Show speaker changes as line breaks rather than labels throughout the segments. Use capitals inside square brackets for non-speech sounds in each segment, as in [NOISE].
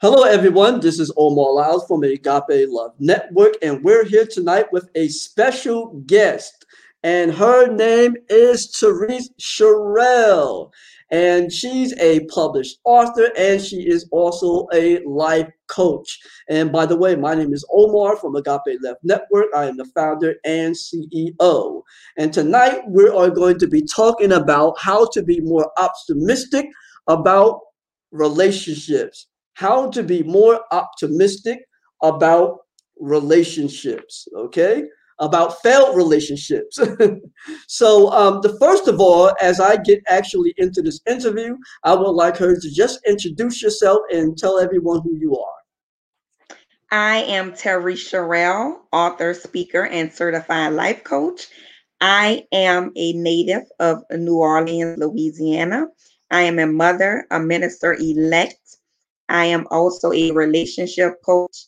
Hello, everyone. This is Omar Lyles from Agape Love Network, and we're here tonight with a special guest. And her name is Teriece Cherell. And she's a published author and she is also a life coach. And by the way, my name is Omar from Agape Love Network. I am the founder and CEO. And tonight we are going to be talking about how to be more optimistic about relationships how to be more optimistic about relationships, okay? About failed relationships. [LAUGHS] so, um, the first of all, as I get actually into this interview, I would like her to just introduce yourself and tell everyone who you are.
I am Teriece Cherell, author, speaker, and certified life coach. I am a native of New Orleans, Louisiana. I am a mother, a minister elect, I am also a relationship coach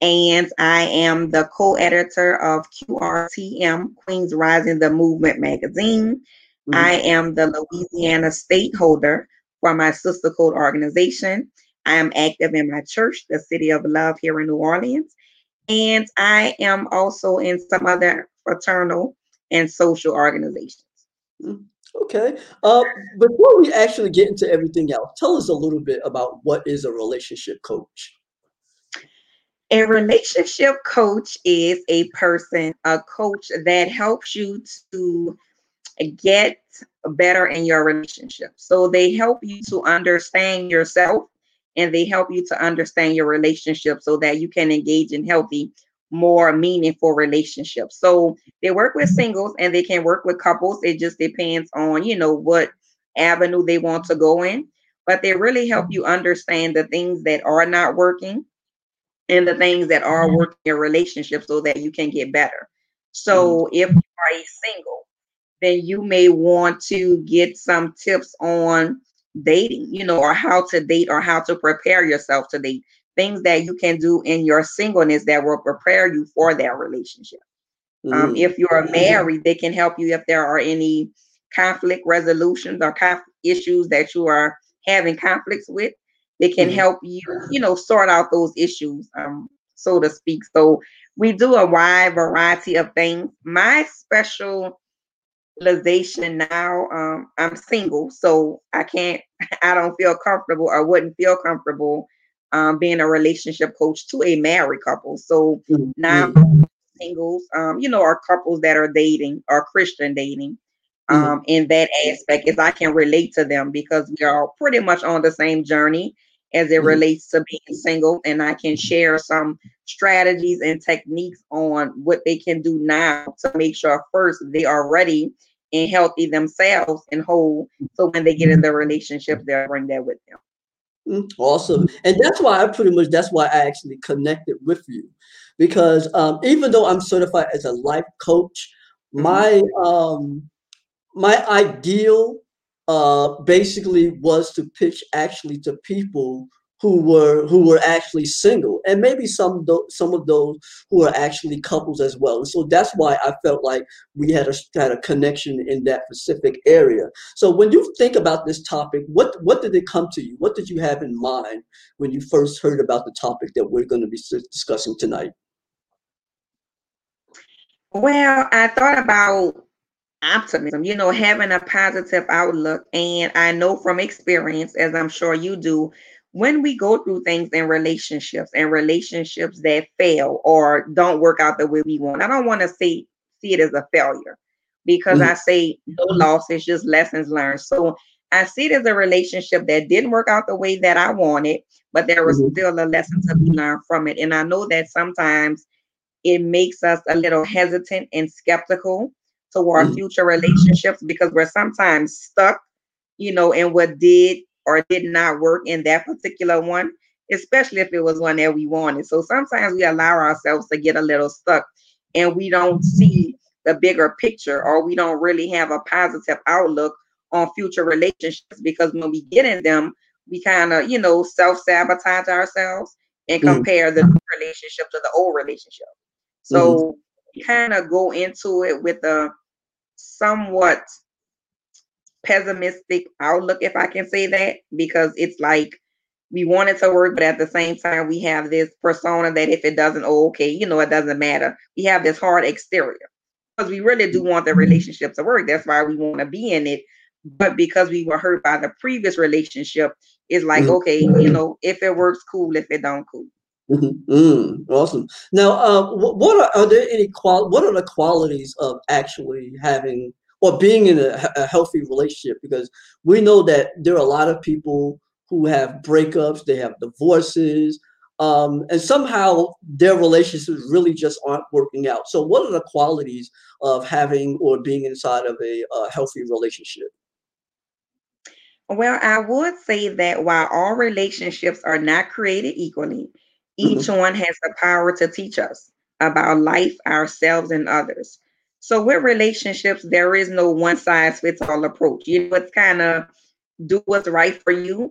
and I am the co editor of QRTM, Queens Rising the Movement magazine. Mm-hmm. I am the Louisiana state holder for my sister code organization. I am active in my church, the City of Love here in New Orleans. And I am also in some other fraternal and social organizations.
Mm-hmm. Okay. Uh, before we actually get into everything else, tell us a little bit about what is a relationship coach.
A relationship coach is a person, a coach that helps you to get better in your relationship. So they help you to understand yourself and they help you to understand your relationship so that you can engage in healthy more meaningful relationships. So they work with singles and they can work with couples. It just depends on, you know, what avenue they want to go in. But they really help you understand the things that are not working and the things that are mm-hmm. working in relationships so that you can get better. So mm-hmm. if you are a single, then you may want to get some tips on dating, you know, or how to date or how to prepare yourself to date things that you can do in your singleness that will prepare you for that relationship. Um, mm-hmm. Um, if you're married, they can help you if there are any conflict resolutions or conf- issues that you are having conflicts with. They can mm-hmm. help you, you know, sort out those issues, um, so to speak. So we do a wide variety of things. My specialization now, um, I'm single, so I can't, [LAUGHS] I don't feel comfortable or wouldn't feel comfortable um, being a relationship coach to a married couple. So mm-hmm. now singles, um, you know, are couples that are dating or Christian dating. Mm-hmm. Um, mm-hmm. in that aspect, is I can relate to them because we are pretty much on the same journey as it mm-hmm. relates to being single, and I can share some strategies and techniques on what they can do now to make sure first they are ready and healthy themselves and whole. So when they get in the relationship, they'll bring that with them.
Mm, awesome. And that's why I pretty much, that's why I actually connected with you. Because um, even though I'm certified as a life coach, mm-hmm. my um, my ideal uh, basically was to pitch actually to people who were who were actually single and maybe some some of those who are actually couples as well. And so that's why i felt like we had a had a connection in that specific area. So when you think about this topic what what did it come to you? What did you have in mind when you first heard about the topic that we're going to be discussing tonight?
Well i thought about optimism, you know, having a positive outlook. And I know from experience, as I'm sure you do, when we go through things in relationships and relationships that fail or don't work out the way we want, I don't want to see see it as a failure because mm-hmm. I say no loss is just lessons learned. So I see it as a relationship that didn't work out the way that I wanted, but there was mm-hmm. still a lesson to be learned from it. And I know that sometimes it makes us a little hesitant and skeptical toward mm-hmm. future relationships because we're sometimes stuck, you know, in what did or did not work in that particular one, especially if it was one that we wanted. So sometimes we allow ourselves to get a little stuck and we don't see the bigger picture or we don't really have a positive outlook on future relationships because when we get in them, we kind of, you know, self sabotage ourselves and mm. compare mm. the relationship to the old relationship. So mm. we kind of go into it with a somewhat pessimistic outlook, if I can say that, because it's like we want it to work, but at the same time, we have this persona that if it doesn't, oh, okay, you know, it doesn't matter. We have this hard exterior because we really do want the mm-hmm. relationship to work. That's why we want to be in it. But because we were hurt by the previous relationship, it's like, mm-hmm. okay, you know, if it works, cool. If it don't, cool.
Mm-hmm. Mm, awesome. Now, uh, what are, are there any qual? What are the qualities of actually having or being in a, a healthy relationship? Because we know that there are a lot of people who have breakups, they have divorces, um, and somehow their relationships really just aren't working out. So, what are the qualities of having or being inside of a, a healthy relationship?
Well, I would say that while all relationships are not created equally, each mm-hmm. one has the power to teach us about life, ourselves, and others. So, with relationships, there is no one size fits all approach. You know, it's kind of do what's right for you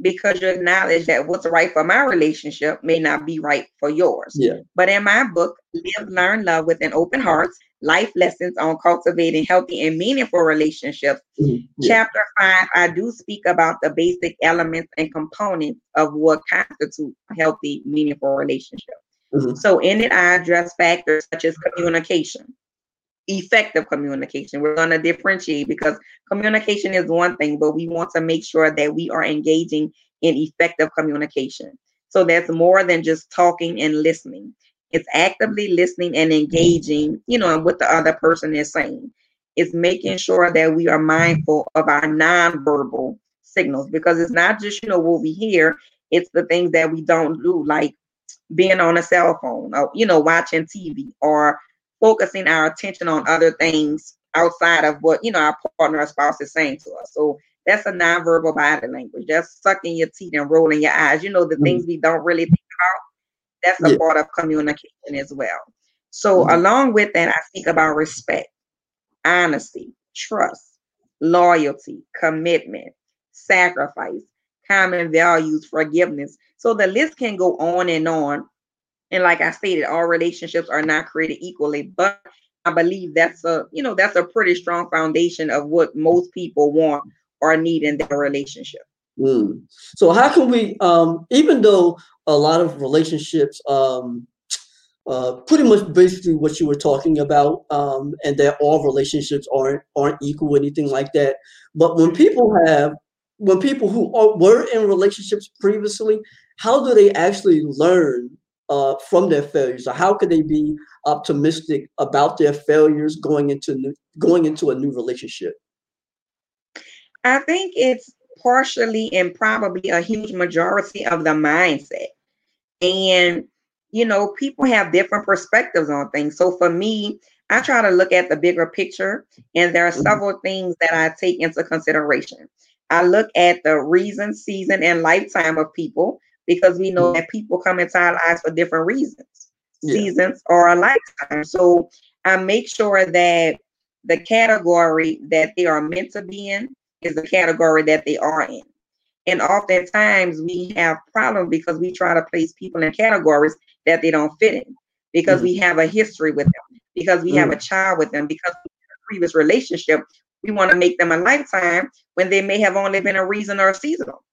because you acknowledge that what's right for my relationship may not be right for yours.
Yeah.
But in my book, Live, Learn, Love with an Open Heart, Life Lessons on Cultivating Healthy and Meaningful Relationships, mm-hmm. yeah. chapter five, I do speak about the basic elements and components of what constitutes a healthy, meaningful relationship. Mm-hmm. So in it, I address factors such as communication, effective communication. We're going to differentiate because communication is one thing, but we want to make sure that we are engaging in effective communication. So that's more than just talking and listening. It's actively listening and engaging, you know, what the other person is saying. It's making sure that we are mindful of our nonverbal signals because it's not just, you know, what we hear, it's the things that we don't do, like being on a cell phone or, you know, watching TV or focusing our attention on other things outside of what you know our partner or spouse is saying to us. So that's a nonverbal body language. That's sucking your teeth and rolling your eyes. You know the mm-hmm. things we don't really think about. That's a yeah. part of communication as well. So mm-hmm. along with that, I think about respect, honesty, trust, loyalty, commitment, sacrifice, common values, forgiveness. So the list can go on and on and like I stated, all relationships are not created equally, but I believe that's a, you know, that's a pretty strong foundation of what most people want or need in their relationship.
Mm. So how can we, um, even though a lot of relationships, um, uh, pretty much basically what you were talking about, um, and that all relationships aren't aren't equal, anything like that. But when people have, when people who are, were in relationships previously, how do they actually learn uh, from their failures? Or how could they be optimistic about their failures going into new, going into a new relationship?
I think it's partially and probably a huge majority of the mindset. And you know people have different perspectives on things. So for me i try to look at the bigger picture and there are mm-hmm. several things that i take into consideration. I look at the reason season and lifetime of people because we know mm-hmm. that people come into our lives for different reasons, yeah. seasons or a lifetime. So I make sure that the category that they are meant to be in is the category that they are in. And oftentimes we have problems because we try to place people in categories that they don't fit in because mm-hmm. we have a history with them, because we mm-hmm. have a child with them, because a previous relationship, we want to make them a lifetime when they may have only been a reason or a seasonal.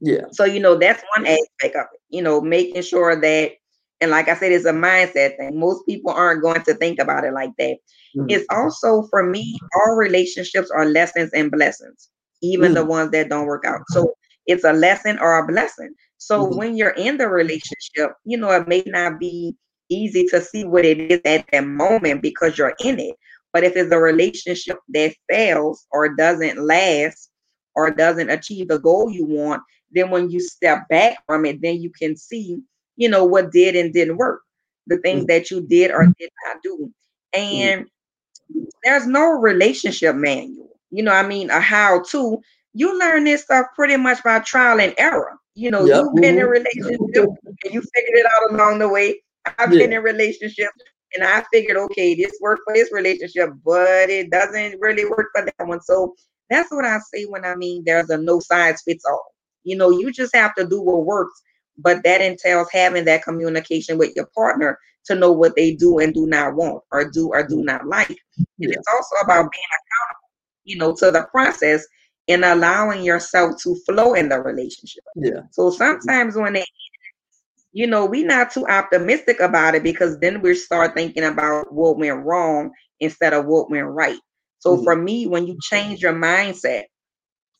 Yeah.
So, you know, that's one aspect of it, you know, making sure that, and like I said, it's a mindset thing. Most people aren't going to think about it like that. Mm-hmm. It's also for me, all relationships are lessons and blessings, even mm-hmm. the mm. ones that don't work out. So it's a lesson or a blessing. So mm-hmm. when you're in the relationship, you know, it may not be easy to see what it is at that moment because you're in it. But if it's a relationship that fails or doesn't last or doesn't achieve the goal you want, then when you step back from it, then you can see, you know, what did and didn't work, the things mm-hmm. that you did or did not do. Mm. And mm-hmm. there's no relationship manual, you know, I mean, a how to. You learn this stuff pretty much by trial and error. You know, yep. you've been mm-hmm. in relationship and you figured it out along the way. I've yeah. been in relationships and I figured, okay, this worked for this relationship, but it doesn't really work for that one. So that's what I say when I mean there's a no size fits all. You know, you just have to do what works, but that entails having that communication with your partner to know what they do and do not want or do or do not like. And it's also about being accountable, you know, to the process and allowing yourself to flow in the relationship.
Yeah.
So sometimes when they you know, we're not too optimistic about it because then we start thinking about what went wrong instead of what went right. So mm-hmm. for me, when you change your mindset,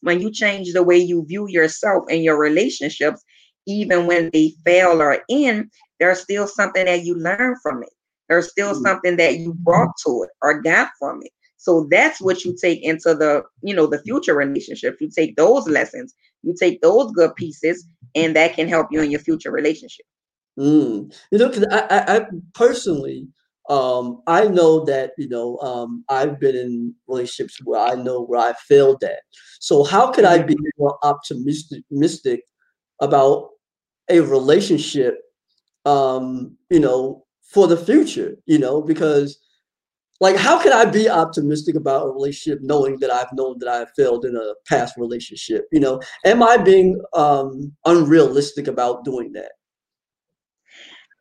when you change the way you view yourself and your relationships, even when they fail or end, there's still something that you learn from it. There's still mm-hmm. something that you brought to it or got from it. So that's what you take into the, you know, the future relationship. You take those lessons, you take those good pieces, and that can help you in your future relationship.
Mm. You know, because I, I, I, personally, um, I know that you know um, I've been in relationships where I know where I failed at. So how could I be mm-hmm. more optimistic about a relationship? Um, you know, for the future. You know, because like how can I be optimistic about a relationship knowing that I've known that I have failed in a past relationship? You know, am I being um, unrealistic about doing that?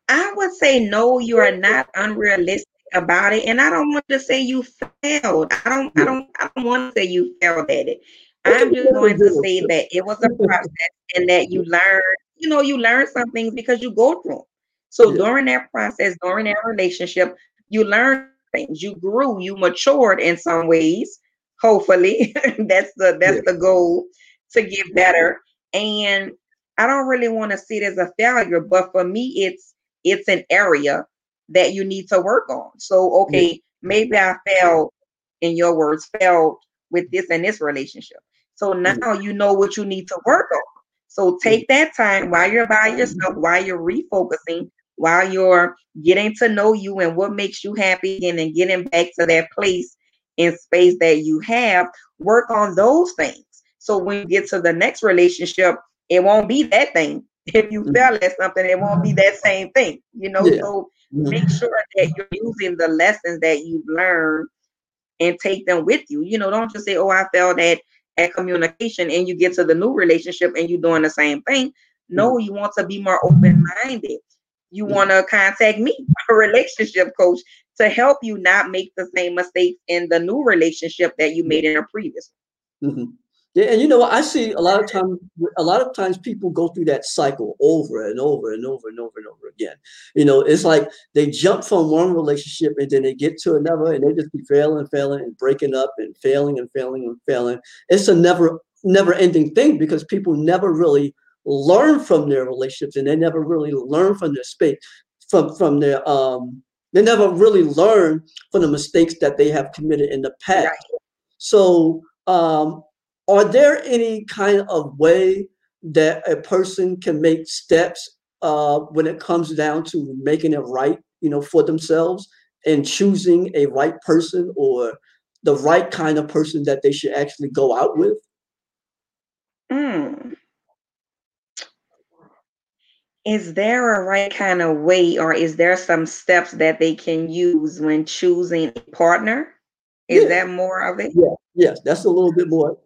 I would say no, you are not unrealistic about it. And I don't want to say you failed. I don't I don't I don't want to say you failed at it. I'm just going to say that it was a process and that you learned, you know, you learn some things because you go through them. So yeah. during that process, during that relationship, you learn things, you grew, you matured in some ways. Hopefully, [LAUGHS] that's the that's yeah. the goal to get better. And I don't really want to see it as a failure, but for me, it's it's an area that you need to work on. So, okay, maybe I failed, in your words, failed with this and this relationship. So now you know what you need to work on. So take that time while you're by yourself, while you're refocusing, while you're getting to know you and what makes you happy and then getting back to that place and space that you have, work on those things. So when you get to the next relationship, it won't be that thing if you mm-hmm. fail at something, it won't be that same thing, you know. Yeah. So mm-hmm. make sure that you're using the lessons that you've learned and take them with you. You know, don't just say, "Oh, I failed at at communication," and you get to the new relationship and you're doing the same thing. No, mm-hmm. you want to be more open minded. You want to contact me, [LAUGHS] a relationship coach, to help you not make the same mistakes in the new relationship that you made in a previous.
Mm-hmm. Yeah, and you know, I see a lot of times, a lot of times people go through that cycle over and over and over and over and over again. You know, it's like they jump from one relationship and then they get to another, and they just be failing failing and breaking up and failing and failing and failing. It's a never, never ending thing because people never really learn from their relationships and they never really learn from their space, from from their um, they never really learn from the mistakes that they have committed in the past. Right. So um, are there any kind of way that a person can make steps uh, when it comes down to making it right, you know, for themselves and choosing a right person or the right kind of person that they should actually go out with?
Mm. Is there a right kind of way, or is there some steps that they can use when choosing a partner? Is yeah. that more of it?
Yeah, yes, that's a little bit more.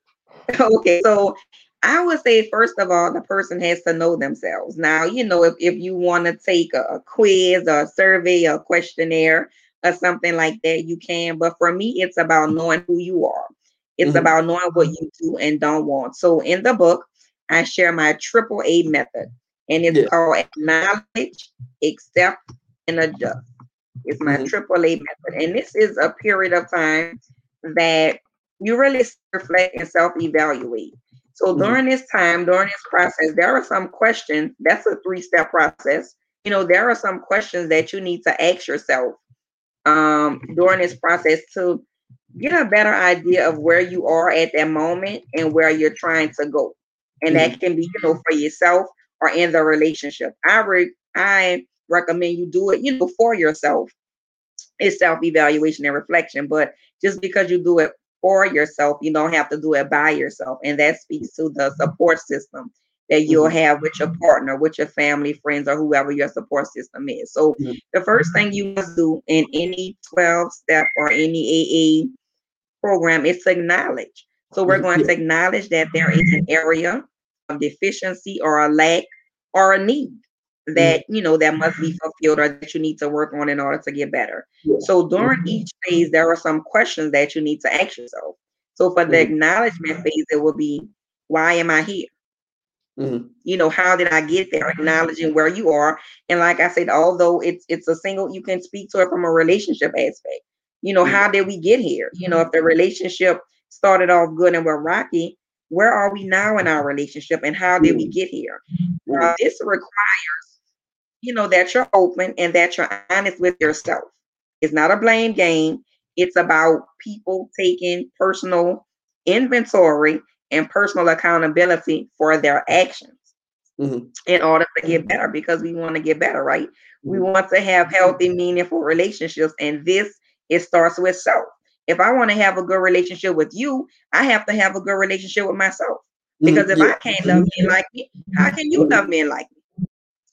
[LAUGHS]
okay, so I would say first of all, the person has to know themselves. Now, you know, if, if you want to take a, a, quiz or a survey or a questionnaire or something like that, you can. But for me, it's about knowing who you are. It's mm-hmm. about knowing what you do and don't want. So in the book, I share my triple A method, and it's yeah. called acknowledge, accept, and adjust. It's my mm-hmm. AAA method. And this is a period of time that you really reflect and self-evaluate. So mm-hmm. during this time, during this process, there are some questions. That's a three-step process. You know, there are some questions that you need to ask yourself um, during this process to get a better idea of where you are at that moment and where you're trying to go. And mm-hmm. that can be, you know, for yourself or in the relationship. I re- I recommend you do it, you know, for yourself. It's self-evaluation and reflection. But just because you do it for yourself, you don't have to do it by yourself. And that speaks to the support system that you'll mm-hmm. have with your partner, with your family, friends, or whoever your support system is. So mm-hmm. the first thing you must do in any 12 step or any AA program is to acknowledge. So we're mm-hmm. going to acknowledge that there is an area of deficiency or a lack or a need. That you know that must be fulfilled or that you need to work on in order to get better. Yeah. So during mm-hmm. each phase, there are some questions that you need to ask yourself. So for the mm-hmm. acknowledgement phase, it will be, why am I here? Mm-hmm. You know, how did I get there? Acknowledging where you are. And like I said, although it's it's a single, you can speak to it from a relationship aspect. You know, mm-hmm. how did we get here? You know, if the relationship started off good and we're rocky, where are we now in our relationship and how did we mm-hmm. get here? Uh, this requires, you know, that you're open and that you're honest with yourself. It's not a blame game. It's about people taking personal inventory and personal accountability for their actions mm-hmm. in order to get better because we want to get better, right? We mm-hmm. want to have healthy, meaningful relationships. And this, it starts with self. If I want to have a good relationship with you, I have to have a good relationship with myself. Mm-hmm. Because if yeah. I can't love men like me, how can you love men like me?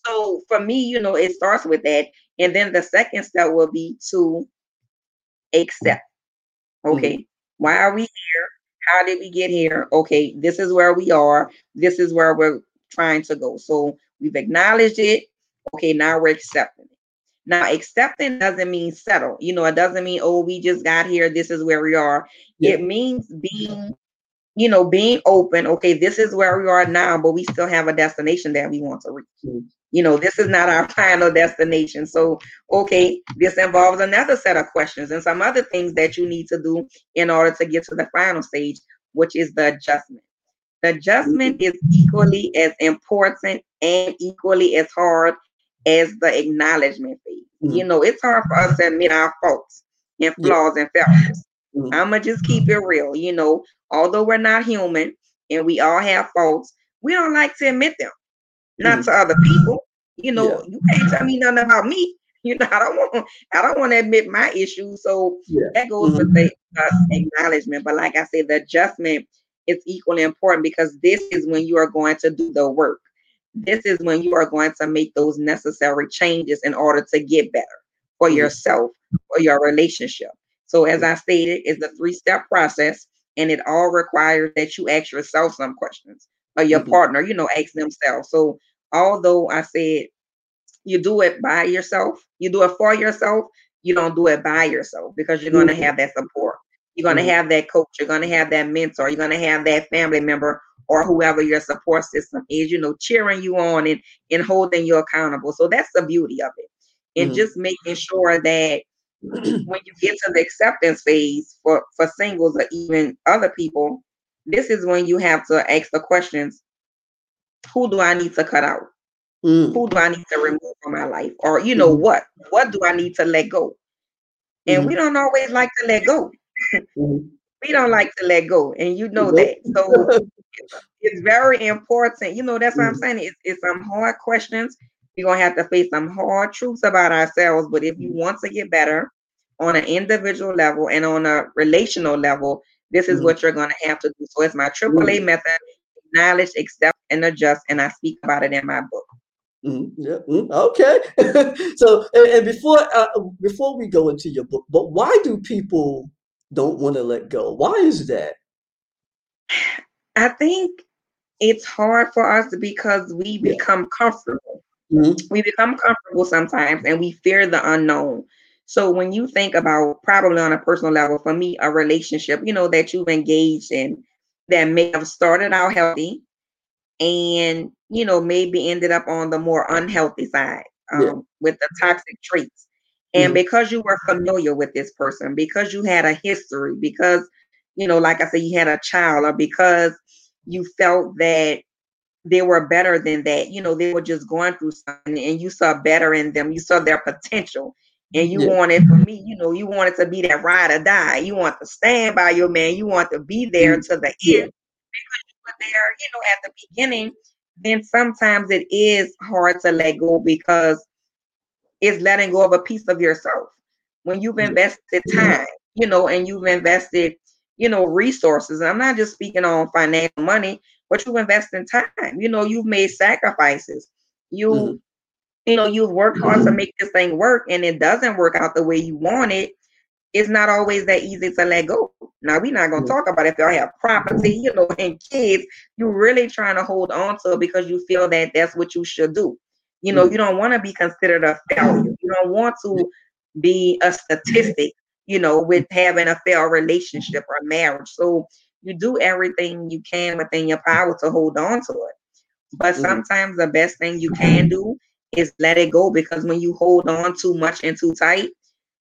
So for me, you know, it starts with that. And then the second step will be to accept. Okay, mm-hmm. why are we here? How did we get here? Okay, this is where we are. This is where we're trying to go. So we've acknowledged it. Okay, now we're accepting it. Now, accepting doesn't mean settle. You know, it doesn't mean, oh, we just got here. This is where we are. Yeah. It means being, you know, being open. Okay, this is where we are now, but we still have a destination that we want to reach. You know, this is not our [LAUGHS] final destination. So, okay, this involves another set of questions and some other things that you need to do in order to get to the final stage, which is the adjustment. The adjustment is equally as important and equally as hard as the acknowledgement phase. Mm-hmm. You know, it's hard for us to admit our faults and flaws yeah. and failures. Mm-hmm. I'm gonna just keep it real. You know, although we're not human and we all have faults, we don't like to admit them not mm-hmm. to other people. You know, yeah. you can't tell me nothing about me. [LAUGHS] You know, I don't want I don't want to admit my issues. So yeah. that goes mm-hmm. with the uh, acknowledgement. But like I said, the adjustment is equally important because this is when you are going to do the work. This is when you are going to make those necessary changes in order to get better for mm-hmm. yourself or your relationship. So as I stated, it's a three-step process and it all requires that you ask yourself some questions or your mm-hmm. partner, you know, ask themselves. So although I said you do it by yourself, you do it for yourself, you don't do it by yourself because you're going to mm-hmm. have that support. You're going to mm-hmm. have that coach. You're going to have that mentor. You're going to have that family member or whoever your support system is, you know, cheering you on and, and holding you accountable. So that's the beauty of it. And mm-hmm. just making sure that [CLEARS THROAT] when you get to the acceptance phase for, for singles or even other people, this is when you have to ask the questions who do I need to cut out? Mm. Who do I need to remove from my life? Or you know mm. what? What do I need to let go? And mm. we don't always like to let go. Mm-hmm. we don't like to let go, and you know that. So it's very important. You know that's what I'm mm. saying. It's, it's some hard questions. We're gonna have to face some hard truths about ourselves. But if you want to get better on an individual level and on a relational level, this is mm what you're gonna have to do. So it's my AAA mm method acknowledge, accept, and adjust. And I speak about it in my book.
Mm-hmm. Yeah. Mm-hmm. Okay. [LAUGHS] so, and, and before uh, before we go into your book, but why do people don't want to let go? Why is that? [SIGHS]
I think it's hard for us because we yeah. become comfortable. Mm-hmm. We become comfortable sometimes, and we fear the unknown. So when you think about probably on a personal level, for me, a relationship, you know, that you've engaged in that may have started out healthy and you know maybe ended up on the more unhealthy side um, yeah. with the toxic traits and mm-hmm. because you were familiar with this person because you had a history because you know like i said you had a child or because you felt that they were better than that you know they were just going through something and you saw better in them you saw their potential and you yeah. wanted for me, you know, you wanted to be that ride or die. You want to stand by your man. You want to be there mm-hmm. to the end because you were there, you know, at the beginning. Then sometimes it is hard to let go because it's letting go of a piece of yourself. When you've invested time, you know, and you've invested, you know, resources. I'm not just speaking on financial money, but you've invested time. You know, you've made sacrifices. You mm-hmm you know you've worked hard to make this thing work and it doesn't work out the way you want it it's not always that easy to let go. Now we're not going to talk about if y'all have property you know [LAUGHS] and kids you're really trying to hold on to it because you feel that that's what you should do. You know you don't want to be considered a failure. You don't want to be a statistic you know, with having a failed relationship or marriage. So you do everything you can within your power to hold on to it. But sometimes the best thing you can do is let it go because when you hold on too much and too tight,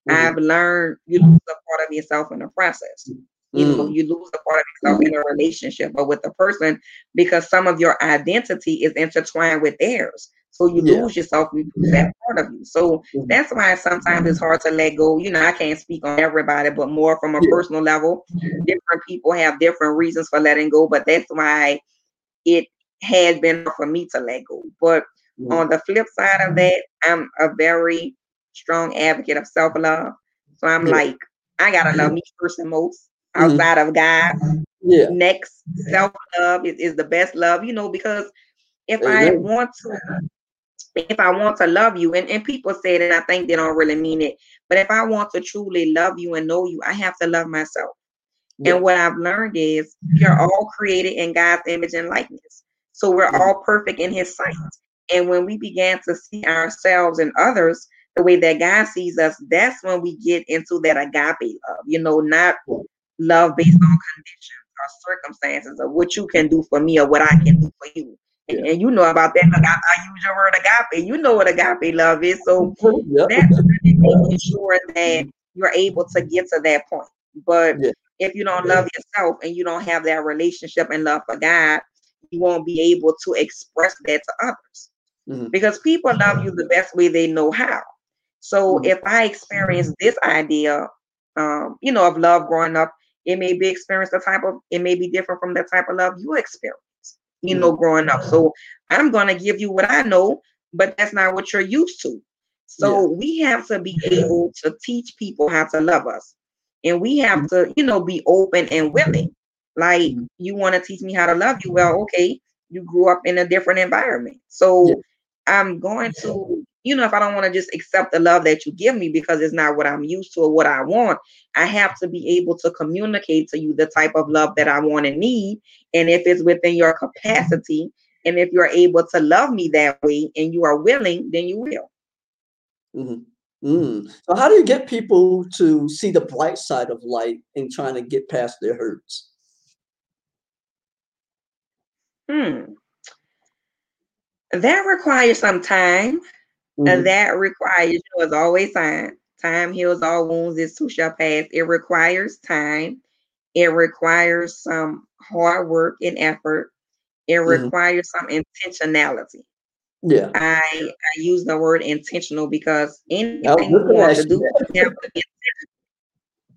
mm-hmm. I've learned you lose a part of yourself in the process. You mm. know, you lose a part of yourself in a relationship or with the person because some of your identity is intertwined with theirs. So you yeah. lose yourself, you lose that part of you. So mm-hmm. that's why sometimes it's hard to let go. You know, I can't speak on everybody, but more from a yeah. personal level. Different people have different reasons for letting go, but that's why it has been for me to let go. But mm-hmm. on the flip side of that, I'm a very strong advocate of self love. So I'm yeah. like, I gotta love me first and most mm-hmm. outside mm-hmm. of God. Yeah. Next, self love is, is the best love, you know, because if I want to, if I want to love you, and, and people say it, and I think they don't really mean it, but if I want to truly love you and know you, I have to love myself. Yeah. And what I've learned is we are all created in God's image and likeness. So we're all perfect in his sight. And when we began to see ourselves and others the way that God sees us, that's when we get into that agape love, you know, not love based on conditions or circumstances of what you can do for me or what I can do for you. And, and you know about that. I, I, use your word agape. You know what agape love is. So [LAUGHS] yep. that's really making sure that you're able to get to that point. But yeah. if you don't yeah. love yourself and you don't have that relationship and love for God, you won't be able to express that to others. Mm-hmm. Because people love you the best way they know how. So mm-hmm. if I experience this idea, um, you know, of love growing up, it may be experience the type of it may be different from the type of love you experience, you mm-hmm. know, growing up. So I'm gonna give you what I know, but that's not what you're used to. So yeah. we have to be able to teach people how to love us. And we have mm-hmm. to, you know, be open and willing. Like mm-hmm. you want to teach me how to love you. Well, okay, you grew up in a different environment. So yeah. I'm going to, you know, if I don't want to just accept the love that you give me because it's not what I'm used to or what I want, I have to be able to communicate to you the type of love that I want and need. And if it's within your capacity, and if you're able to love me that way and you are willing, then you will.
Mm-hmm. Mm. So, how do you get people to see the bright side of life and trying to get past their hurts?
Hmm. That requires some time. Mm-hmm. And that requires, you know, it's always time. Time heals all wounds, this too shall pass. It requires time. It requires some hard work and effort. It mm-hmm. requires some intentionality.
Yeah.
I, I use the word intentional because anything you want to do, you have to, be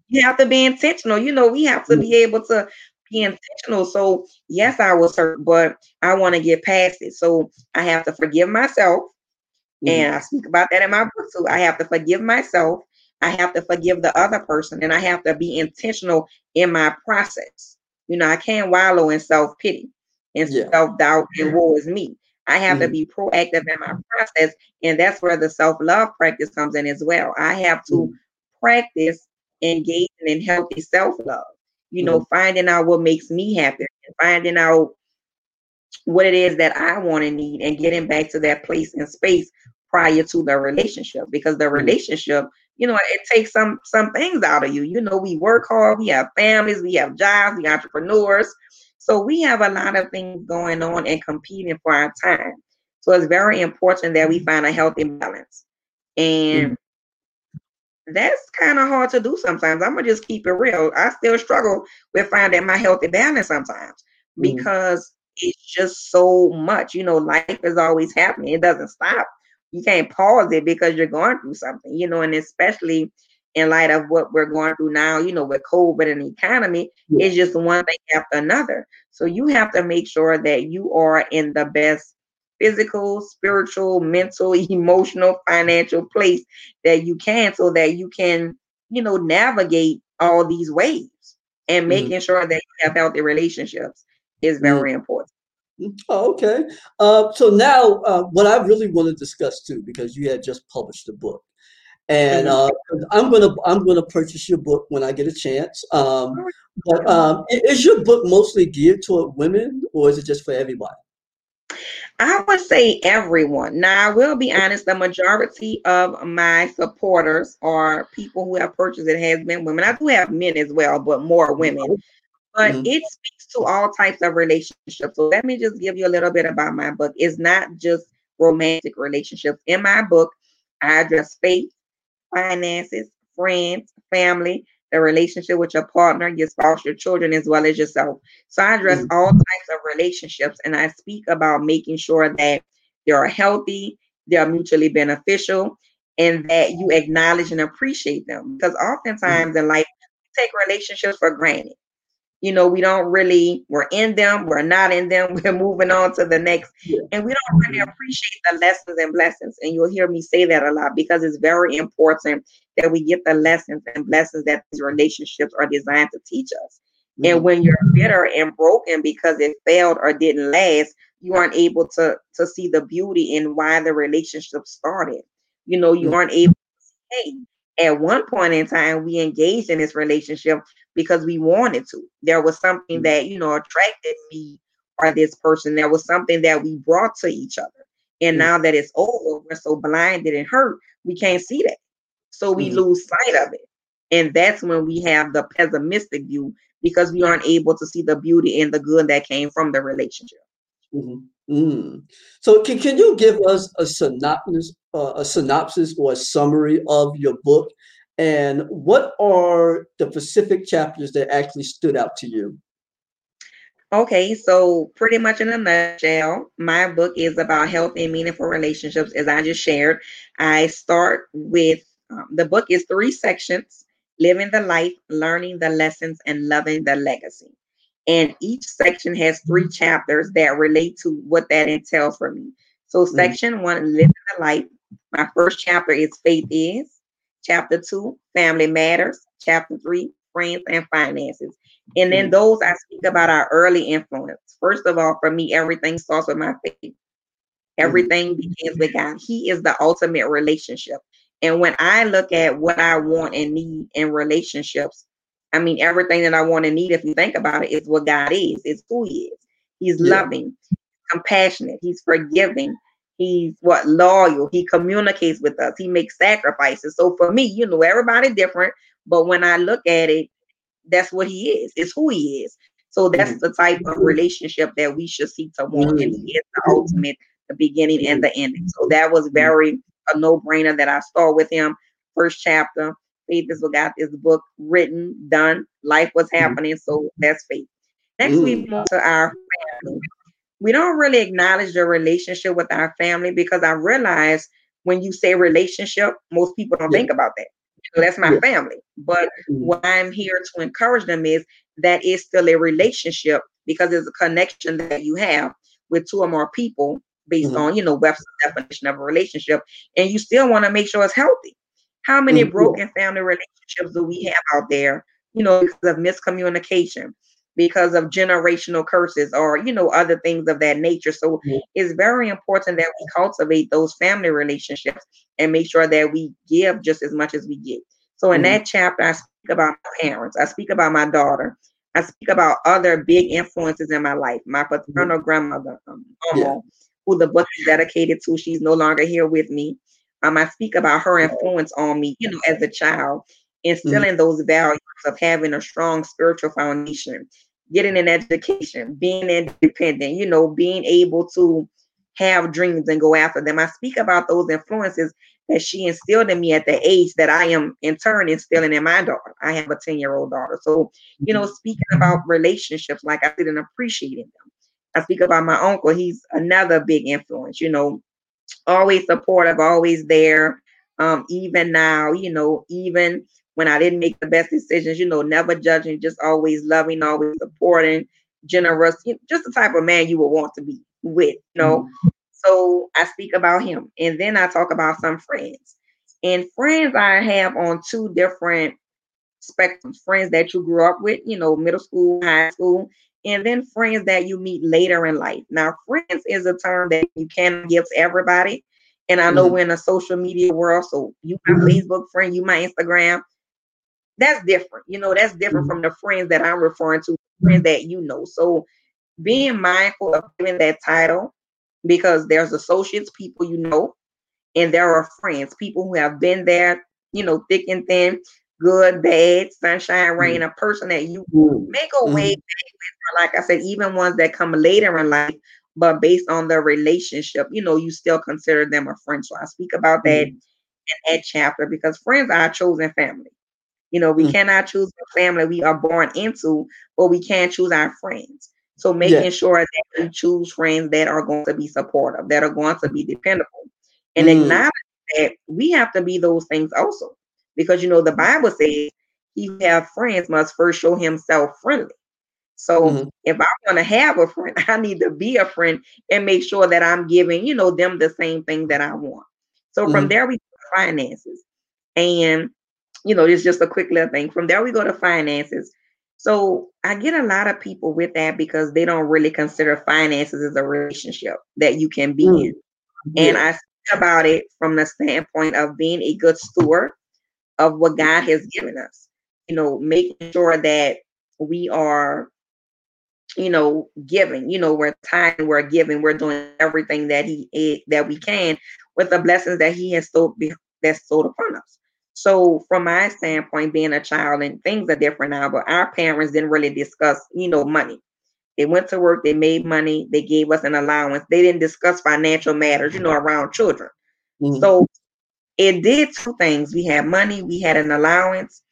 you have to be intentional. You know, we have to mm-hmm. be able to be intentional. So yes, I was hurt, but I want to get past it. So I have to forgive myself. Mm-hmm. And I speak about that in my book. too. I have to forgive myself. I have to forgive the other person. And I have to be intentional in my process. You know, I can't wallow in self-pity and yeah. self-doubt and woe is me. I have mm-hmm. to be proactive in my process. And that's where the self-love practice comes in as well. I have to mm-hmm. practice engaging in healthy self-love you know, mm-hmm. finding out what makes me happy and finding out what it is that I want to need and getting back to that place and space prior to the relationship because the mm-hmm. relationship you know it takes some some things out of you you know we work hard we have families we have jobs we entrepreneurs so we have a lot of things going on and competing for our time so it's very important that we mm-hmm. find a healthy balance and mm-hmm that's kind of hard to do sometimes. I'm gonna just keep it real. I still struggle with finding my healthy balance sometimes mm. because it's just so much. You know, life is always happening. It doesn't stop. You can't pause it because you're going through something, you know, and especially in light of what we're going through now, you know, with COVID and the economy, yeah. it's just one thing after another. So you have to make sure that you are in the best physical, spiritual, mental, [LAUGHS] emotional, financial place that you can so that you can, you know, navigate all these waves and mm-hmm. making mm-hmm. sure that you have healthy relationships is mm-hmm. very mm-hmm. important.
Oh, okay. Uh, so now, uh, what I really want to discuss too, because you had just published a book, and mm-hmm. uh, I'm gonna I'm gonna purchase your book when I get a chance. Um, but um, is your book mostly geared toward women, or is it just for everybody?
I would say everyone. Now, I will be honest, the majority of my supporters are people who have purchased it has been women. I do have men as well, but more women. But mm-hmm. it speaks to all types of relationships. So let me just give you a little bit about my book. It's not just romantic relationships. In my book, I address faith, finances, friends, family, the relationship with your partner, your spouse, your children, as well as yourself. So I address mm-hmm. all types of relationships and I speak about making sure that they're healthy, they're mutually beneficial, and that you acknowledge and appreciate them. Because oftentimes mm-hmm. in life, we take relationships for granted you know, we don't really, we're in them, we're not in them, [LAUGHS] we're moving on to the next. And we don't really appreciate the lessons and blessings. And you'll hear me say that a lot because it's very important that we get the lessons and blessings that these relationships are designed to teach us. Mm-hmm. And when you're bitter and broken because it failed or didn't last, you aren't able to to see the beauty in why the relationship started. You know, you mm-hmm. aren't able to say, hey, at one point in time, we engaged in this relationship because we wanted to. There was something mm. that, you know, attracted me or this person. There was something that we brought to each other. And mm. now that it's over, we're so blinded and hurt, we can't see that. So we mm. lose sight of it. And that's when we have the pessimistic view because we aren't able to see the beauty and the good that came from the relationship.
Mm-hmm. Mm. So, can, can you give us a synopsis, uh, a synopsis or a summary of your book and what are the specific chapters that actually stood out to you?
Okay, so pretty much in a nutshell, my book is about healthy and meaningful relationships, as I just shared. I start with um, the book is three sections living the life, learning the lessons, and loving the legacy. And each section has three chapters that relate to what that entails for me. So, mm-hmm. section mm-hmm. one, living the life. My first chapter is faith is. Chapter two, family matters. Chapter three, friends and finances. And then mm. those I speak about our early influence. First of all, for me, everything starts with my faith. Everything begins with God. He is the ultimate relationship. And when I look at what I want and need in relationships, I mean, everything that I want and need, if you think about it, is what God is. It's who He is. He's yeah. loving, compassionate, He's forgiving, He's what loyal. He communicates with us. He makes sacrifices. So for me, you know, everybody different, but when I look at it, that's what he is. It's who he is. So that's mm-hmm. the type of relationship that we should seek to want. Mm-hmm. And he is the ultimate, the beginning and the ending. So that was very a no-brainer that I start with him. First chapter, faith is what got this book written, done. Life was mm-hmm. happening. So that's faith. Next, we mm. move to our family we don't really acknowledge the relationship with our family because I realize when you say relationship, most people don't yeah. think about that. So that's my yeah. family. But mm-hmm. what I'm here to encourage them is that it's still a relationship because it's a connection that you have with two or more people based mm-hmm. on, you know, Webster's definition of a relationship. And you still want to make sure it's healthy. How many mm-hmm. broken family relationships do we have out there, you know, because of miscommunication? because of generational curses or you know other things of that nature so mm-hmm. it's very important that we cultivate those family relationships and make sure that we give just as much as we get so in mm-hmm. that chapter i speak about my parents i speak about my daughter i speak about other big influences in my life my paternal mm-hmm. grandmother um, yeah. who the book is dedicated to she's no longer here with me um, i speak about her influence on me you know as a child Mm-hmm. instilling mm-hmm. those values of having a strong spiritual foundation, getting an education, being independent, you know, being able to have dreams and go after them. I speak about those influences that she instilled in me at the age that I am in turn instilling in my daughter. I have a 10 year old daughter. So, you know, mm-hmm. speaking about relationships, like I said, and appreciating them. I speak about my uncle. He's another big influence, you know, always supportive, always there. Um, even now, you know, even when I didn't make the best decisions, you know, never judging, just always loving, always supporting, generous, you know, just the type of man you would want to be with, you know. Mm-hmm. So I speak about him. And then I talk about some friends. And friends I have on two different spectrums friends that you grew up with, you know, middle school, high school, and then friends that you meet later in life. Now, friends is a term that you can give to everybody. And I know mm-hmm. we're in a social media world, so you my mm-hmm. Facebook friend, you my Instagram that's different. You know, that's different mm-hmm. from the friends that I'm referring to, friends that you know. So being mindful of giving that title because there's associates, people you know, and there are friends, people who have been there, you know, thick and thin, good, bad, sunshine, rain, mm-hmm. a person that you mm-hmm. make a way mm-hmm. like I said, even ones that come later in life, but based on the relationship, you know, you still consider them a friend. So I speak about that in that chapter because friends are chosen family. You know, we cannot choose the family we are born into, but we can choose our friends. So making yeah. sure that we choose friends that are going to be supportive, that are going to be dependable, and mm. acknowledge that we have to be those things also. Because you know the Bible says he who have friends must first show himself friendly. So mm-hmm. if I want to have a friend, [LAUGHS] I need to be a friend and make sure that I'm giving, you know, them the same thing that I want. So mm-hmm. from there we go to finances. And you know, it's just a quick little thing. From there we go to finances. So I get a lot of people with that because they don't really consider finances as a relationship that you can be mm. in. Yeah. And I think about it from the standpoint of being a good steward of what God has given us. You know, making sure that we are, you know, giving. You know, we're time, we're giving, we're doing everything that He that we can with the blessings that He has stowed that's stowed upon us. So, from my standpoint, being a child and things are different now, but our parents didn't really discuss, you know, money. They went to work, they made money, they gave us an allowance. They didn't discuss financial matters, you know, around children. Mm-hmm. So, it did two things. We had money, we had an allowance,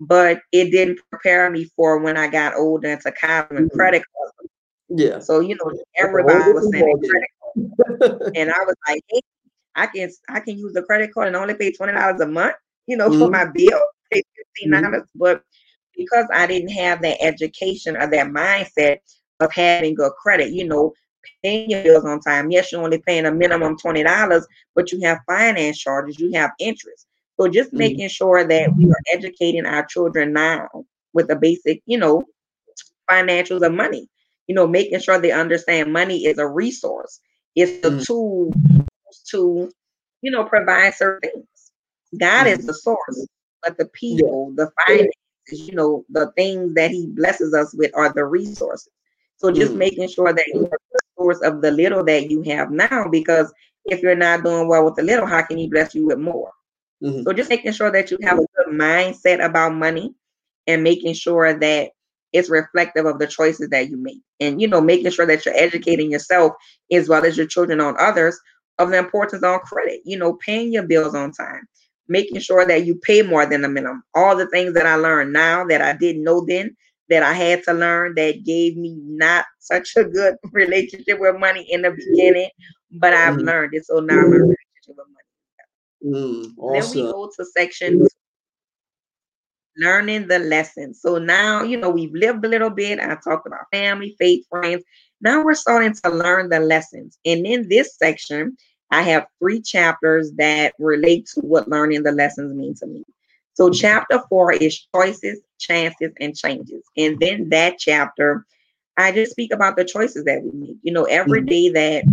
but it didn't prepare me for when I got older into college and mm-hmm. credit cards.
Yeah.
So, you know, everybody was saying credit card. and I was like, hey, I can I can use the credit card and only pay twenty dollars a month you know, mm-hmm. for my bill, pay fifteen mm-hmm. dollars. Mm-hmm. But because I didn't have that education or that mindset of having good credit, you know, paying your bills on time. Yes, you're only paying a minimum twenty dollars, but you have finance charges, you have interest. So just mm-hmm. making sure that we are educating our children now with the basic, you know, financials of money. You know, making sure they understand money is a resource. It's a mm-hmm. tool to, you know, provide certain things. God is mm-hmm. the source, but the people, the finances, you know, the things that He blesses us with are the resources. So just mm making sure that you're the source of the little that you have now, because if you're not doing well with the little, how can He bless you with more? Mm-hmm. So just making sure that you have a good mindset about money and making sure that it's reflective of the choices that you make. And you know, making sure that you're educating yourself as well as your children on others of the importance on credit, you know, paying your bills on time, making sure that you pay more than the minimum. All the things that I learned now that I didn't know then, that I had to learn that gave me not such a good [LAUGHS] relationship with money in the beginning, but I've mm. learned it. So now my relationship with money. Mm, awesome. Then we go to section learning the lessons. So now, you know, we've lived a little bit. I talked about family, faith, friends. Now we're starting to learn the lessons. And in this section, I have three chapters that relate to what learning the lessons mean to me. So, chapter four is choices, chances, and changes. And then that chapter, I just speak about the choices that we make. You know, every mm-hmm. that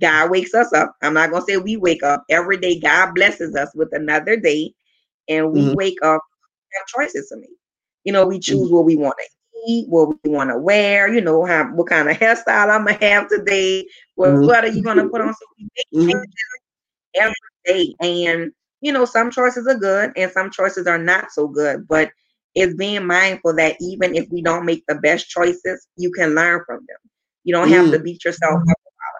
God wakes us up, I'm not going to say we wake up, every day God blesses us with another day, and we mm-hmm. wake up, have choices to make. You know, we choose mm-hmm. what we want to eat, what we want to wear, you know, how what kind of hairstyle I'm gonna have today, what mm-hmm. sweater you gonna put on. So we make mm-hmm. every day. And you know, some choices are good and some choices are not so good. But it's being mindful that even if we don't make the best choices, you can learn from them. You don't have to mm. beat yourself up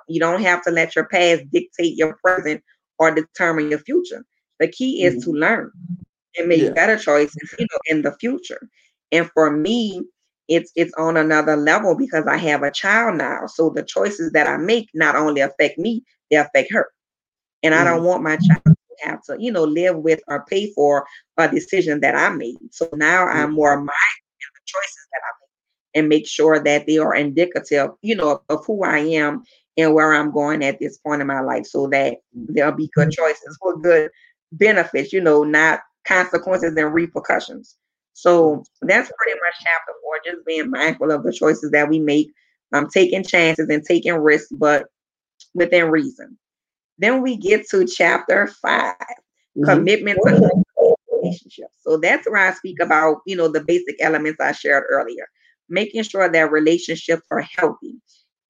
You don't have to let your past dictate your present or determine your future. The key is mm-hmm. to learn and make yeah. better choices, you know, in the future. And for me, it's it's on another level because I have a child now. So the choices that I make not only affect me, they affect her. And mm I don't mm. want my child to have to, you know, live with or pay for a decision that I made. So now mm I'm more mindful of the choices that I make and make sure that they are indicative, you know, of who I am and where I'm going at this point in my life so that there'll be good choices for good benefits, you know, not consequences and repercussions. So that's pretty much chapter four, just being mindful of the choices that we make, um, taking chances and taking risks, but within reason. Then we get to chapter 5 mm-hmm. commitment to relationships. So that's where I speak about, you know, the basic elements I shared earlier, making sure that relationships are healthy.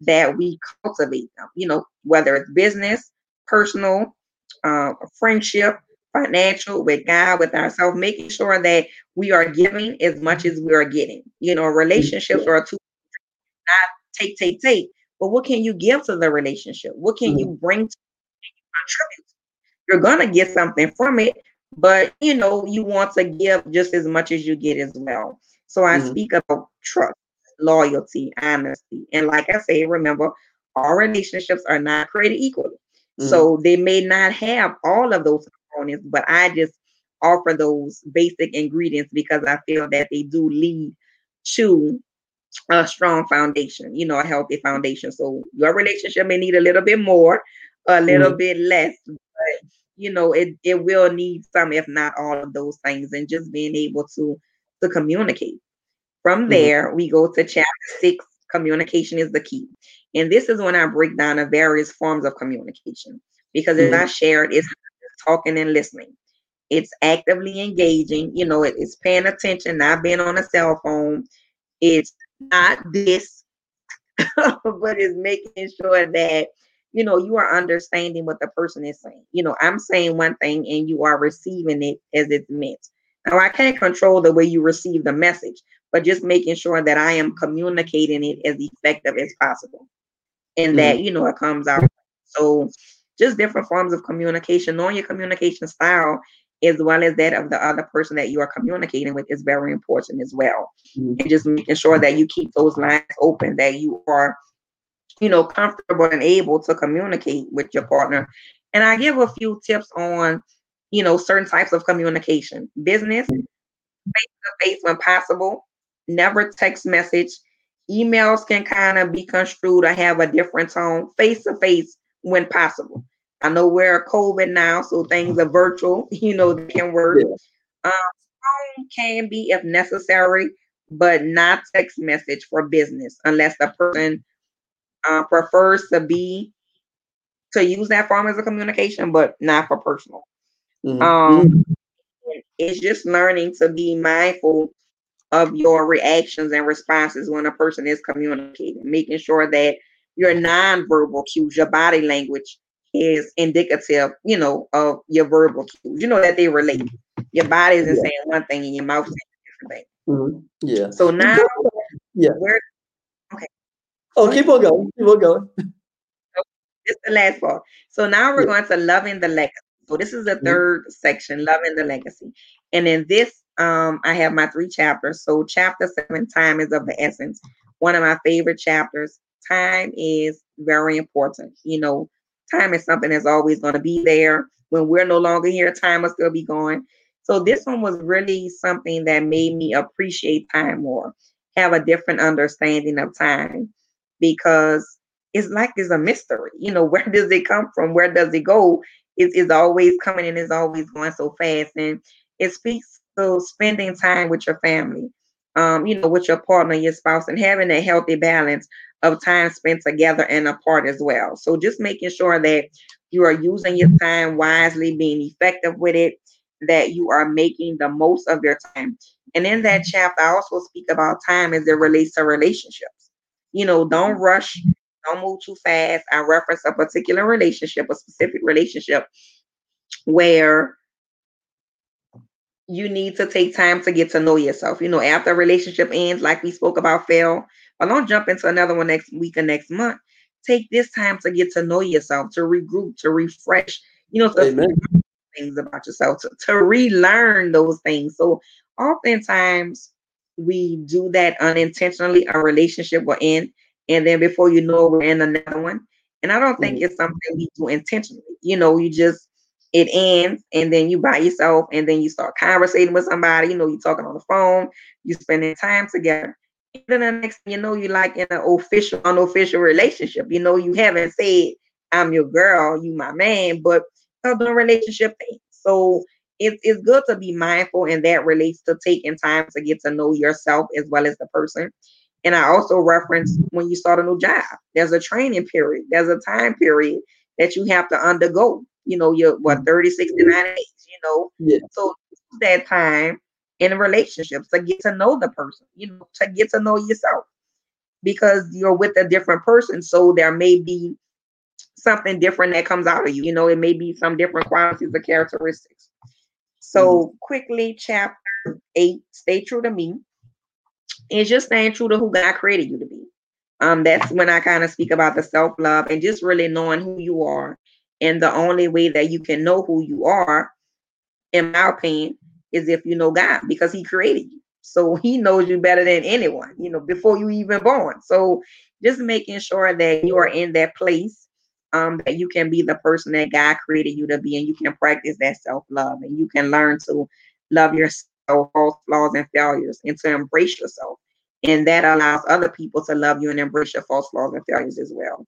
that we cultivate them, you know, whether it's business, personal, uh, friendship, financial, with God, with ourselves, making sure that we are giving as much as we are getting. You know, relationships are two not take, take, take. But what can you give to the relationship? What can mm-hmm. you bring to contribute? You're gonna get something from it, but you know, you want to give just as much as you get as well. So I mm-hmm. speak about trust, loyalty, honesty. And like I say, remember, all relationships are not created equally. Mm-hmm. So they may not have all of those components, but I just offer those basic ingredients because I feel that they do lead to a strong foundation, you know, a healthy foundation. So your relationship may need a little bit more, a little mm-hmm. bit less, but you know, it it will need some, if not all of those things, and just being able to to communicate. From mm-hmm. there, we go to chapter six. Communication is the key, and this is when I break down the various forms of communication because it's mm-hmm. not shared; it's talking and listening. It's actively engaging. You know, it, it's paying attention, not being on a cell phone. It's not this, [LAUGHS] but it's making sure that you know you are understanding what the person is saying. You know, I'm saying one thing and you are receiving it as it's meant. Now I can't control the way you receive the message, but just making sure that I am communicating it as effective as possible. And mm-hmm. that, you know, it comes out. So just different forms of communication, knowing your communication style as well as that of the other person that you are communicating with is very important as well. Mm-hmm. And just making sure that you keep those lines open, that you are, you know, comfortable and able to communicate with your partner. And I give a few tips on, you know, certain types of communication. Business, face to face when possible, never text message. Emails can kind of be construed or have a different tone, face to face when possible. I know we're COVID now, so things are virtual, [LAUGHS] you know, they can work. Yeah. Um, phone can be if necessary, but not text message for business unless the person uh, prefers to be to use that form as a communication, but not for personal. Mm-hmm. Um, it's just learning to be mindful of your reactions and responses when a person is communicating, making sure that your nonverbal cues, your body language is indicative, you know, of your verbal cues. You know that they relate. Your body isn't yeah. saying one thing and your mouth saying a different
thing. Mm-hmm. Yeah.
So now,
yeah.
Where, okay.
Oh, keep on going. Keep on going.
this is the last part. So now we're going to loving the legacy. So this is the 3rd mm-hmm. section, loving the legacy. And in this, um, I have my three chapters. So chapter seven, time is of the essence. One of my favorite chapters. Time is very important. You know, time is something that's always going to be there. When we're no longer here, time will still be going. So this one was really something that made me appreciate time more, have a different understanding of time because it's like it's a mystery. You know, [LAUGHS] where does it come from? Where does it go? It is always coming and is always going so fast. And it speaks to spending time with your family, um, you know, with your partner, your spouse, and having a healthy balance of time spent together and apart as well. So just making sure that you are using your time wisely, being effective with it, that you are making the most of your time. And in that chapter, I also speak about time as it relates to relationships. You know, don't mm-hmm. rush, don't move too fast. I reference a particular relationship, a specific relationship where you need to take time to get to know yourself. You know, after a relationship ends, like we spoke about, Phil, but don't jump into another one next week or next month. Take this time to get to know yourself, to regroup, to refresh, you know, to things about yourself, to, to relearn those things. So oftentimes we do that unintentionally, a relationship will end, and then before you know we're in another one. And I don't think mm-hmm. it's something we do intentionally. You know, you just it ends and then you by yourself and then you start conversating with somebody, you know, you're talking on the phone, you're spending time together then the next thing you know, you're like in an official, unofficial relationship. You know, you haven't said, I'm your girl, you my man, but other relationship things. So it's, it's good to be mindful, and that relates to taking time to get to know yourself as well as the person. And I also reference when you start a new job, there's a training period, there's a time period that you have to undergo. You know, you're what mm-hmm. 30, 69 days, you know. Yeah. So that time in relationships to get to know the person, you know, to get to know yourself. because you're with a different person. So there may be something different that comes out of you. You know, it may be some different qualities or characteristics. So mm-hmm. quickly, chapter eight, stay true to me. Is just staying true to who God created you to be. Um, that's when I kind of speak about the self-love and just really knowing who you are. And the only way that you can know who you are, in my opinion, is if you know God because He created you. So [LAUGHS] he knows you better than anyone, you know, before you even born. So just making sure that you are in that place um, that you can be the person that God created you to be, and you can practice that self love, and you can learn to love yourself, all flaws and failures, and to embrace yourself. And that allows other people to love you and embrace your false flaws and failures as well.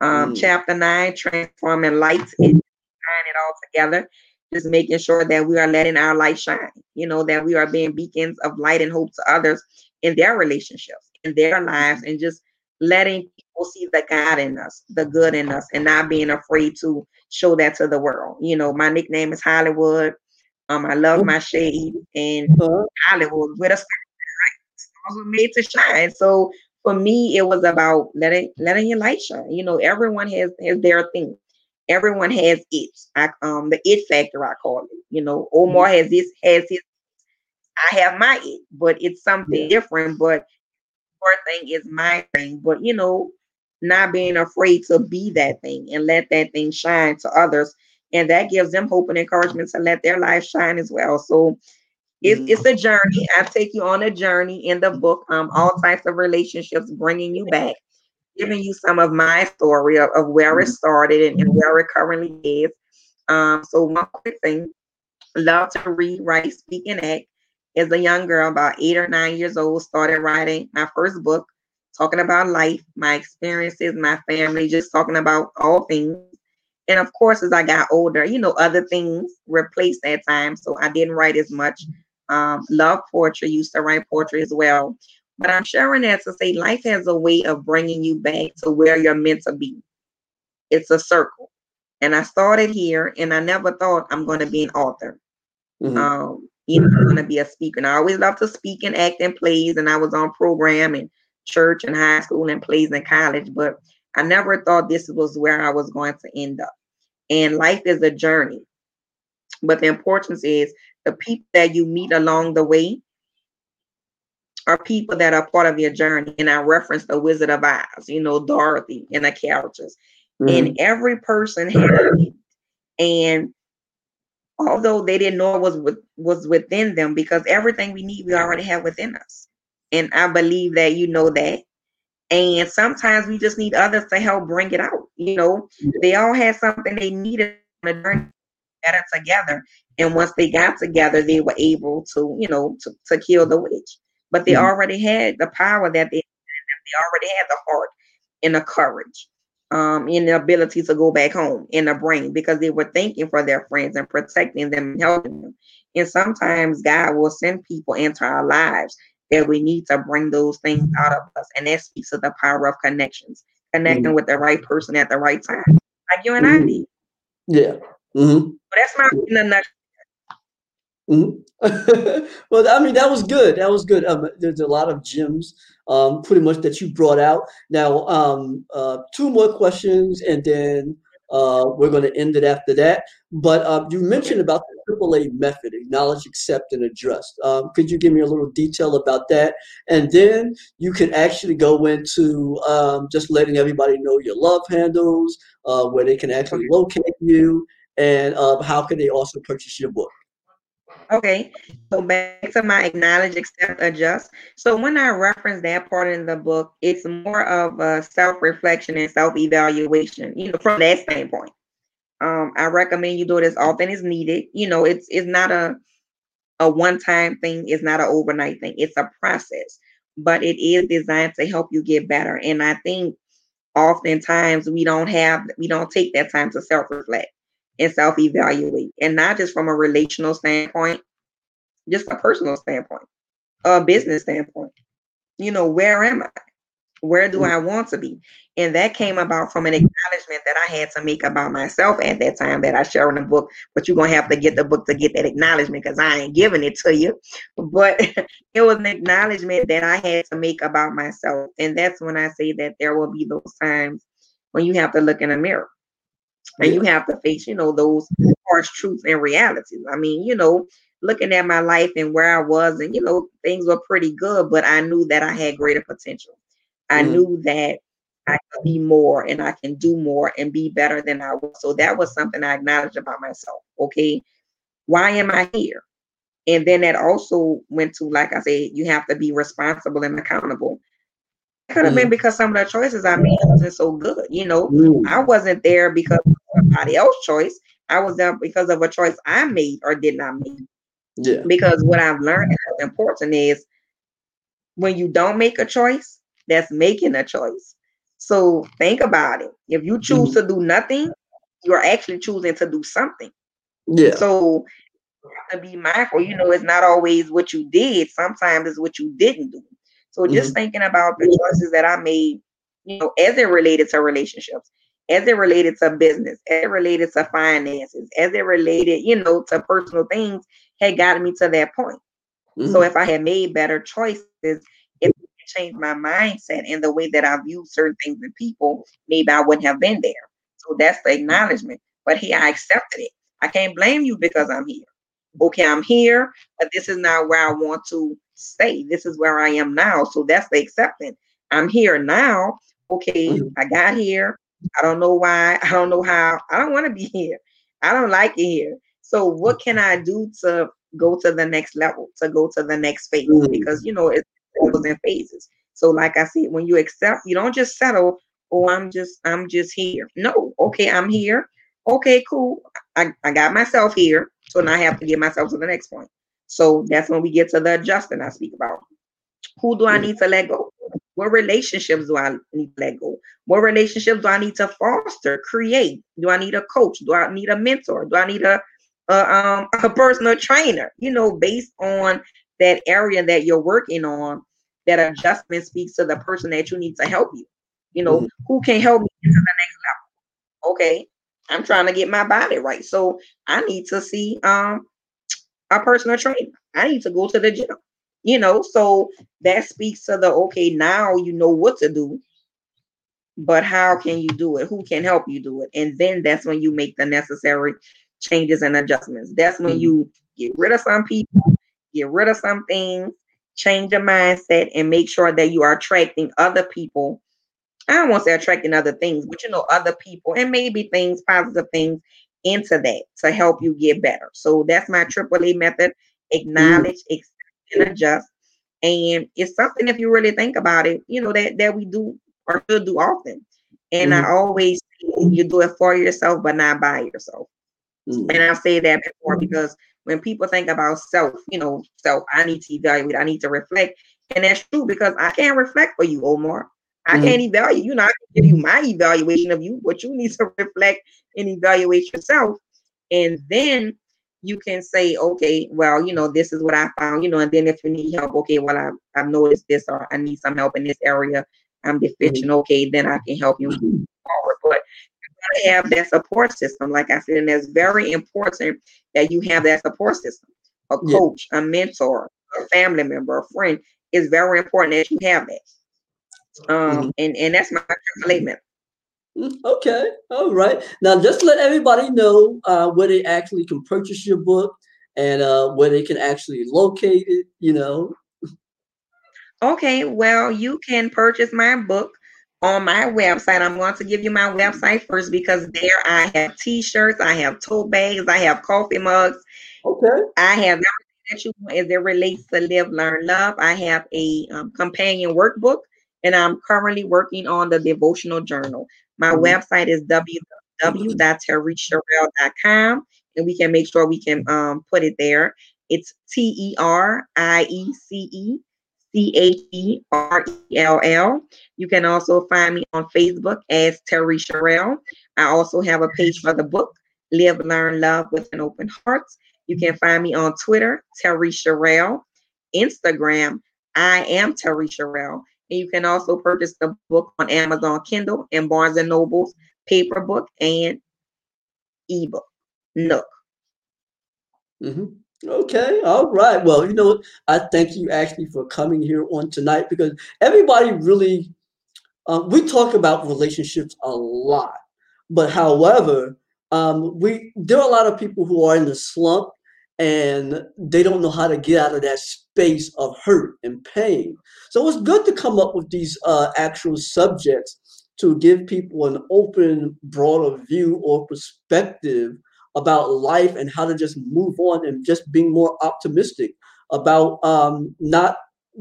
Um, mm. Chapter nine, transforming lights and tying it all together just making sure that we are letting our light shine, you know, that we are being beacons of light and hope to others in their relationships, in their lives, and just letting people see the God in us, the good in us, and not being afraid to show that to the world. You know, my nickname is Hollywood. Um, I love my shade and uh-huh. Hollywood with a right? was made to shine. So for me, it was about letting letting your light shine. You know, everyone has has their thing everyone has it. I, um, the it factor, I call it. You know, Omar mm-hmm. has this, has his. I have my it, but it's something different. But your thing is my thing. But you know, not being afraid to be that thing and let that thing shine to others, and that gives them hope and encouragement to let their life shine as well. So. It's, it's a journey. I take you on a journey in the book. Um, all types of relationships, bringing you back giving you some of my story of, of where it mm-hmm. started and, and where it currently is. Um, so one quick thing, love to read, write, speak, and act. As a young girl, about eight or nine years old, started writing my first book, talking about life, my experiences, my family, just talking about all things. And of course, as I got older, you know, other things replaced that time. So I didn't write as much. Um, love poetry, used to write poetry as well. But I'm sharing that to say life has a way of bringing you back to where you're meant to be. It's a circle. And I started here, and I never thought I'm going to be an author. Mm-hmm. Um, you know, I'm going to be a speaker. And I always love to speak and act in plays, and I was on program in church and high school and plays in college, but I never thought this was where I was going to end up. And life is a journey. But the importance is the people that you meet along the way are people that are part of your journey. And I reference the Wizard of Oz, you know, Dorothy and the characters. Mm-hmm. And every person [CLEARS THROAT] it. And although they didn't know it was with, was within them, because everything we need we already have within us. And I believe that you know that. And sometimes we just need others to help bring it out. You know, they all had something they needed on the journey better together. And once they got together, they were able to, you know, to, to kill the witch but they mm-hmm. already had the power that they they already had the heart and the courage um ability to go back home in the brain because they were thinking for their friends and protecting them and helping them and sometimes god will send people into our lives that we need to bring those things out of us and that speaks to the power of connections connecting mm-hmm. with the right person at the right time like you and mm-hmm. i did
yeah mm-hmm.
that's my in a nutshell
Mm-hmm. [LAUGHS] well, I mean, that was good. That was good. Um, there's a lot of gems, um, pretty much that you brought out. Now, um, uh, two more questions, and then uh, we're going to end it after that. But uh, you mentioned about the AAA method: acknowledge, accept, and address. Um, could you give me a little detail about that? And then you can actually go into um, just letting everybody know your love handles, uh, where they can actually locate you, and uh, how can they also purchase your book.
Okay, so back to my acknowledge, accept, adjust. So when I reference that part in the book, it's more of a self-reflection and self-evaluation, you know, from that standpoint. Um, I recommend you do it as often as needed. You know, it's it's not a a one-time thing, it's not an overnight thing, it's a process, but it is designed to help you get better. And I think oftentimes we don't have we don't take that time to self-reflect and self evaluate, and not just from a relational standpoint, just a personal standpoint, a business standpoint. You know, where am I? Where do mm. I want to be? And that came about from an acknowledgement that I had to make about myself at that time that I share in the book. But you're gonna have to get the book to get that acknowledgement because I ain't giving it to you. But [LAUGHS] it was an acknowledgement that I had to make about myself. And that's when I say that there will be those times when you have to look in a mirror and you have to face, you know, those harsh truths and realities. I mean, you know, looking at my life and where I was, and you know, things were pretty good, but I knew that I had greater potential. I mm. knew that I could be more and I can do more and be better than I was. So that was something I acknowledged about myself. Okay. Why am I here? And then that also went to, like I said, you have to be responsible and accountable. It could have mm. been because some of the choices I made wasn't so good. You know, mm. I wasn't there because somebody else's choice. I was there because of a choice I made or did not make. Yeah. Because what I've learned is important is when you don't make a choice, that's making a choice. So think about it. If you choose mm-hmm. to do nothing, you're actually choosing to do something. Yeah. So to be mindful, you know, it's not always what you did. Sometimes it's what you didn't do. So just mm-hmm. thinking about the choices that I made, you know, as it related to relationships, as it related to business, as it related to finances, as it related, you know, to personal things, had gotten me to that point. Mm-hmm. So if I had made better choices, if I changed my mindset and the way that I view certain things and people, maybe I wouldn't have been there. So that's the acknowledgement. But here I accepted it. I can't blame you because I'm here. Okay, I'm here, but this is not where I want to stay. This is where I am now. So that's the acceptance. I'm here now. Okay, mm-hmm. I got here. I don't know why. [LAUGHS] I don't know how. I don't want to be here. I don't like it here. So what can I do to go to the next level, to go to the next phase? Mm-hmm. Because you know it's levels and phases. So like I said, when you accept, you don't just settle, oh, I'm just, I'm just here. No, okay, I'm here. Okay, cool. I, I got myself here. So now I have to get myself to the next point. So that's when we get to the adjusting I speak about. Who do I need to let go? What relationships do I need to let go? What relationships do I need to foster, create? Do I need a coach? Do I need a mentor? Do I need a, a um [LAUGHS] a personal trainer? You know, based on that area that you're working on, that adjustment speaks to the person that you need to help you. You know, mm-hmm. who can help me to the next level? Okay, I'm trying to get my body right. So I need to see um a personal trainer. I need to go to the gym. You know, so that speaks to the okay, now you know what to do, but how can you do it? Who can help you do it? And then that's when you make the necessary changes and adjustments. That's when mm-hmm. you get rid of some people, get rid of some things, change your mindset, and make sure that you are attracting other people. I don't want to say attracting other things, but you know, other people and maybe things, positive things into that to help you get better. So that's my AAA method. Acknowledge, mm. And adjust. And it's something if you really think about it, you know, that that we do or should do often. And mm. I always you do it for yourself, but not by yourself. Mm. And I say that before mm. because when people think about self, you know, self, I need to evaluate, I need to reflect. And that's true because I can't reflect for you, Omar. I mm-hmm. can't evaluate you. Know, I can give you my evaluation of you, but you need to [LAUGHS] reflect and evaluate yourself. And then you can say, okay, well, you know, this is what I found, you know, and then if you need help, okay, well, I, I've noticed this or I need some help in this area. I'm deficient. Mm-hmm. Okay, then I can help you move forward. But to have that support system, like I said, and it's very important that you have that support system. A coach, yeah. a mentor, a family member, a friend. It's very important that you have that. Um, mm-hmm. and, and that's my statement.
Mm, okay, all right. Now, just let everybody know uh, where they actually can purchase your book and uh, where they can actually locate it. You know.
Okay, well, you can purchase my book on my website. I'm going to give you my website first because there I have t-shirts, I have tote bags, I have coffee mugs. Okay. I have everything that you want as it relates to live, learn, love. I have a um, companion workbook, and I'm currently working on the devotional journal. My mm-hmm. website is www.teriececherell.com, and we can make sure we can um, put it there. It's T E R I E C E C H E R E L L. You can also find me on Facebook as Teriece Cherell. I also have a page for the book, Live, Learn, Love with an Open Heart. You can find me on Twitter, Teriece Cherell, Instagram, I am Teriece Cherell, And you can also purchase the book on Amazon Kindle and Barnes and Noble's paper book and ebook. Nook.
Mm-hmm. Okay, all right. Well, you know, I thank you actually for coming here on tonight because everybody really, um, we talk about relationships a lot, but however, um, we there are a lot of people who are in the slump and they don't know how to get out of that space of hurt and pain. So it's good to come up with these uh, actual subjects to give people an open, broader view or perspective about life and how to just move on and just being more optimistic about um, not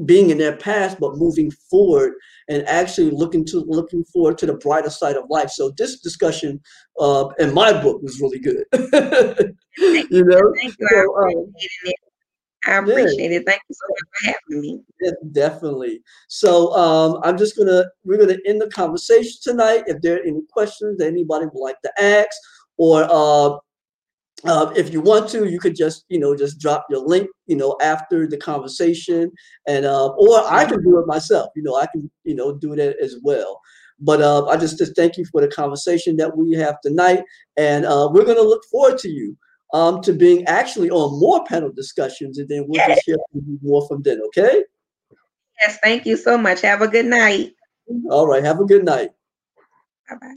being in their past but moving forward and actually looking to looking forward to the brighter side of life so this discussion uh, in my book was really good [LAUGHS] you know
Thank you. I
so, um,
appreciate it. I appreciate it. Thank you so much for having me.
Yeah, definitely. So um, I'm just gonna we're gonna end the conversation tonight. If there are any questions that anybody would like to ask, or uh, uh, if you want to, you could just you know just drop your link you know after the conversation, and uh, or I can do it myself. You know I can you know do that as well. But uh, I just, just thank you for the conversation that we have tonight, and uh, we're gonna look forward to you um, to being actually on more panel discussions, and then we'll
Yes.
just hear more from then. Okay.
Yes, thank you so much. Have a good night.
All right. Have a good night.
Bye bye.